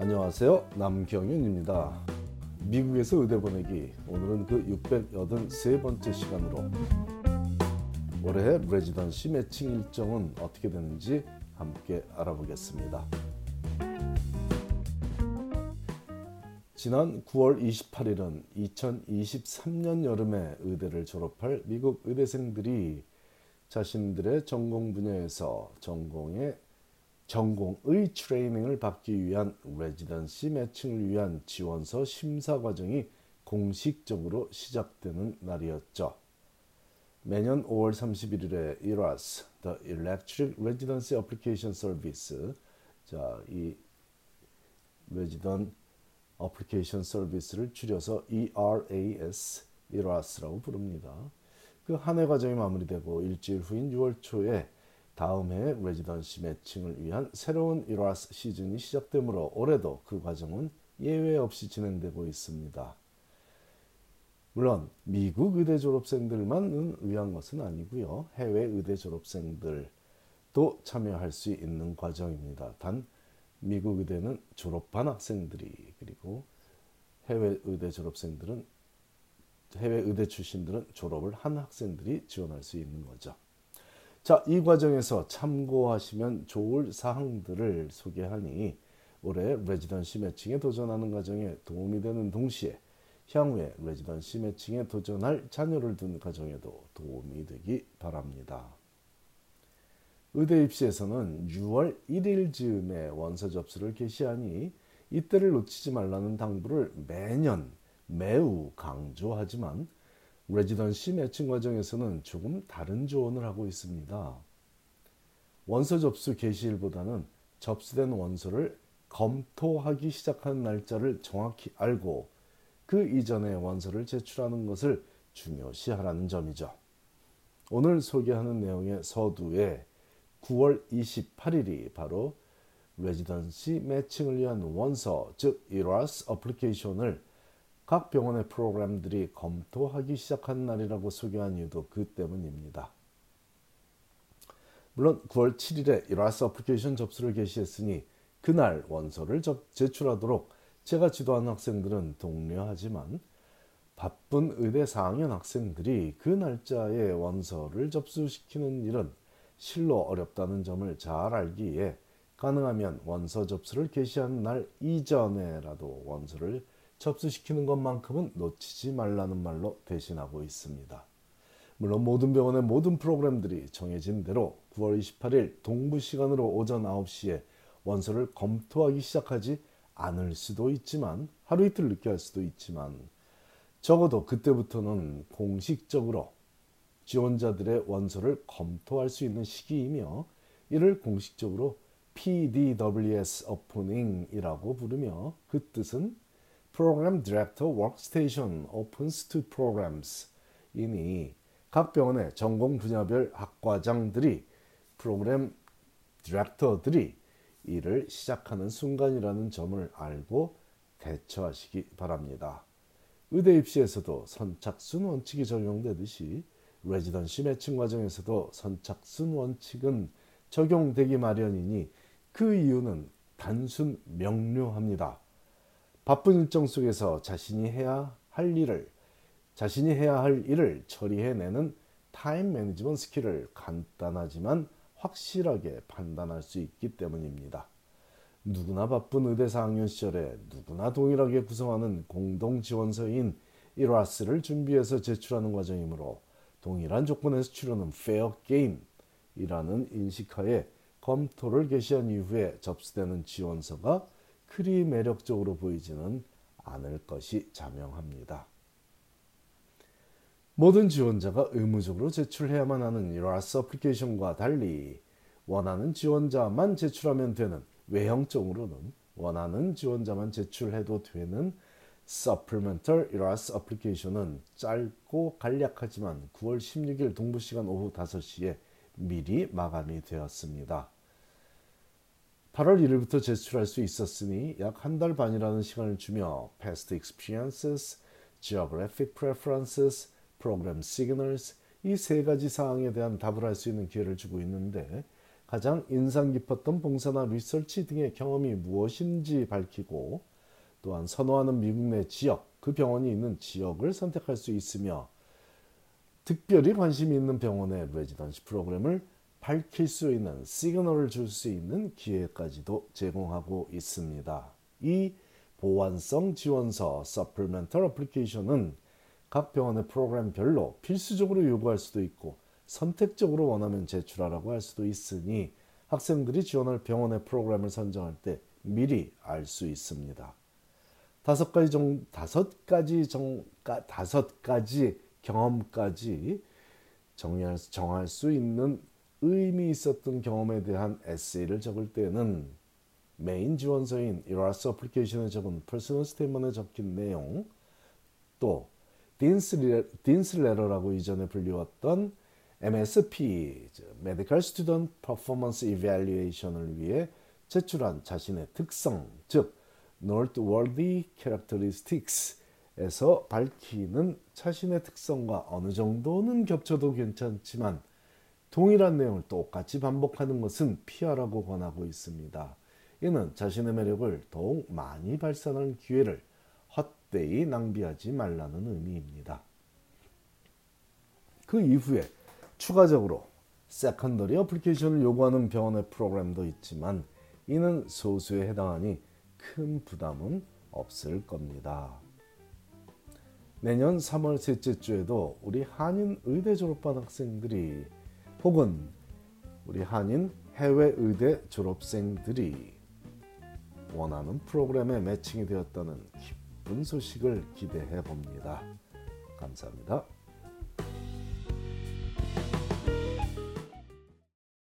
안녕하세요. 남경윤입니다. 미국에서 의대 보내기 오늘은 그 683번째 시간으로 올해 레지던시 매칭 일정은 어떻게 되는지 함께 알아보겠습니다. 지난 9월 28일은 2023년 여름에 의대를 졸업할 미국 의대생들이 자신들의 전공 분야에서 전공의 전공의 트레이닝을 받기 위한 레지던시 매칭을 위한 지원서 심사 과정이 공식적으로 시작되는 날이었죠. 매년 5월 31일에 ERAS, The Electric Residency Application Service, 자, 이 Resident Application Service를 줄여서 ERAS, ERAS라고 부릅니다. 그 한 해 과정이 마무리되고 일주일 후인 6월 초에 다음 해 레지던시 매칭을 위한 새로운 1화 시즌이 시작되므로 올해도 그 과정은 예외 없이 진행되고 있습니다. 물론 미국 의대 졸업생들만은 위한 것은 아니고요. 해외 의대 졸업생들도 참여할 수 있는 과정입니다. 단 미국 의대는 졸업한 학생들이 그리고 해외 의대 졸업생들은 해외 의대 출신들은 졸업을 한 학생들이 지원할 수 있는 거죠. 자, 이 과정에서 참고하시면 좋을 사항들을 소개하니 올해 레지던시 매칭에 도전하는 과정에 도움이 되는 동시에 향후에 레지던시 매칭에 도전할 자녀를 둔 가정에도 도움이 되기 바랍니다. 의대 입시에서는 6월 1일 즈음에 원서 접수를 개시하니 이때를 놓치지 말라는 당부를 매년 매우 강조하지만 residency matching 과정에서는 조금 다른 조언을 하고 있습니다. 원서 접수 개시일보다는 접수된 원서를 검토하기 시작하는 날짜를 정확히 알고 그 이전에 원서를 제출하는 것을 중요시하라는 점이죠. 오늘 소개하는 내용의 서두에 9월 28일이 바로 residency matching을 위한 원서 즉 ERAS application을 각 병원의 프로그램들이 검토하기 시작한 날이라고 소개한 이유도 그 때문입니다. 물론 9월 7일에 이라스 어플리케이션 접수를 개시했으니 그날 원서를 제출하도록 제가 지도한 학생들은 독려하지만 바쁜 의대 4학년 학생들이 그 날짜에 원서를 접수시키는 일은 실로 어렵다는 점을 잘 알기에 가능하면 원서 접수를 개시한 날 이전에라도 원서를 접수시키는 것만큼은 놓치지 말라는 말로 대신하고 있습니다. 물론 모든 병원의 모든 프로그램들이 정해진 대로 9월 28일 동부 시간으로 오전 9시에 원서를 검토하기 시작하지 않을 수도 있지만 하루 이틀 늦게 할 수도 있지만 적어도 그때부터는 공식적으로 지원자들의 원서를 검토할 수 있는 시기이며 이를 공식적으로 PDWS 오프닝이라고 부르며 그 뜻은 Program Director Workstation opens to programs 이니 각 병원의 전공 분야별 학과장들이 프로그램 디렉터들이 일을 시작하는 순간이라는 점을 알고 대처하시기 바랍니다. 의대 입시에서도 선착순 원칙이 적용되듯이 레지던시 매칭 과정에서도 선착순 원칙은 적용되기 마련이니 그 이유는 단순 명료합니다. 바쁜 일정 속에서 자신이 해야 할 일을 자신이 해야 할 일을 처리해내는 time management skill을 간단하지만 확실하게 판단할 수 있기 때문입니다. 누구나 바쁜 의대 4학년 시절에 누구나 동일하게 구성하는 공동 지원서인 ERAS를 준비해서 제출하는 과정이므로 동일한 조건에서 치르는 페어 게임이라는 인식하에 검토를 개시한 이후에 접수되는 지원서가 그리 매력적으로 보이지는 않을 것이 자명합니다. 모든 지원자가 의무적으로 제출해야만 하는 이러스 어플리케이션과 달리 원하는 지원자만 제출하면 되는 외형적으로는 원하는 지원자만 제출해도 되는 Supplemental ERAS 어플리케이션은 짧고 간략하지만 9월 16일 동부시간 오후 5시에 미리 마감이 되었습니다. 8월 1일부터 제출할 수 있었으니 약 한 달 반이라는 시간을 주며 Past Experiences, Geographic Preferences, Program Signals 이 세 가지 사항에 대한 답을 할 수 있는 기회를 주고 있는데 가장 인상 깊었던 봉사나 리서치 등의 경험이 무엇인지 밝히고 또한 선호하는 미국 내 지역, 그 병원이 있는 지역을 선택할 수 있으며 특별히 관심이 있는 병원의 레지던시 프로그램을 밝힐 수 있는 시그널을 줄 수 있는 기회까지도 제공하고 있습니다. 이 보완성 지원서 Supplemental Application은 각 병원의 프로그램별로 필수적으로 요구할 수도 있고 선택적으로 원하면 제출하라고 할 수도 있으니 학생들이 지원할 병원의 프로그램을 선정할 때 미리 알 수 있습니다. 다섯 가지 정 다섯 가지 정 다섯 가지 경험까지 정의할 정할 수 있는 의미 있었던 경험에 대한 에세이를 적을 때는 메인 지원서인 ERAS application에 적은 personal statement에 적힌 내용 또 Dean's Letter라고 이전에 불리웠던 MSP, Medical Student Performance Evaluation을 위해 제출한 자신의 특성, 즉 Noteworthy Characteristics에서 밝히는 자신의 특성과 어느 정도는 겹쳐도 괜찮지만 동일한 내용을 똑같이 반복하는 것은 피하라고 권하고 있습니다. 이는 자신의 매력을 더욱 많이 발산하는 기회를 헛되이 낭비하지 말라는 의미입니다. 그 이후에 추가적으로 secondary application을 요구하는 병원의 프로그램도 있지만 이는 소수에 해당하니 큰 부담은 없을 겁니다. 내년 3월 셋째 주에도 우리 한인 의대 졸업반 학생들이 혹은 우리 한인 해외 의대 졸업생들이 원하는 프로그램에 매칭이 되었다는 기쁜 소식을 기대해 봅니다. 감사합니다.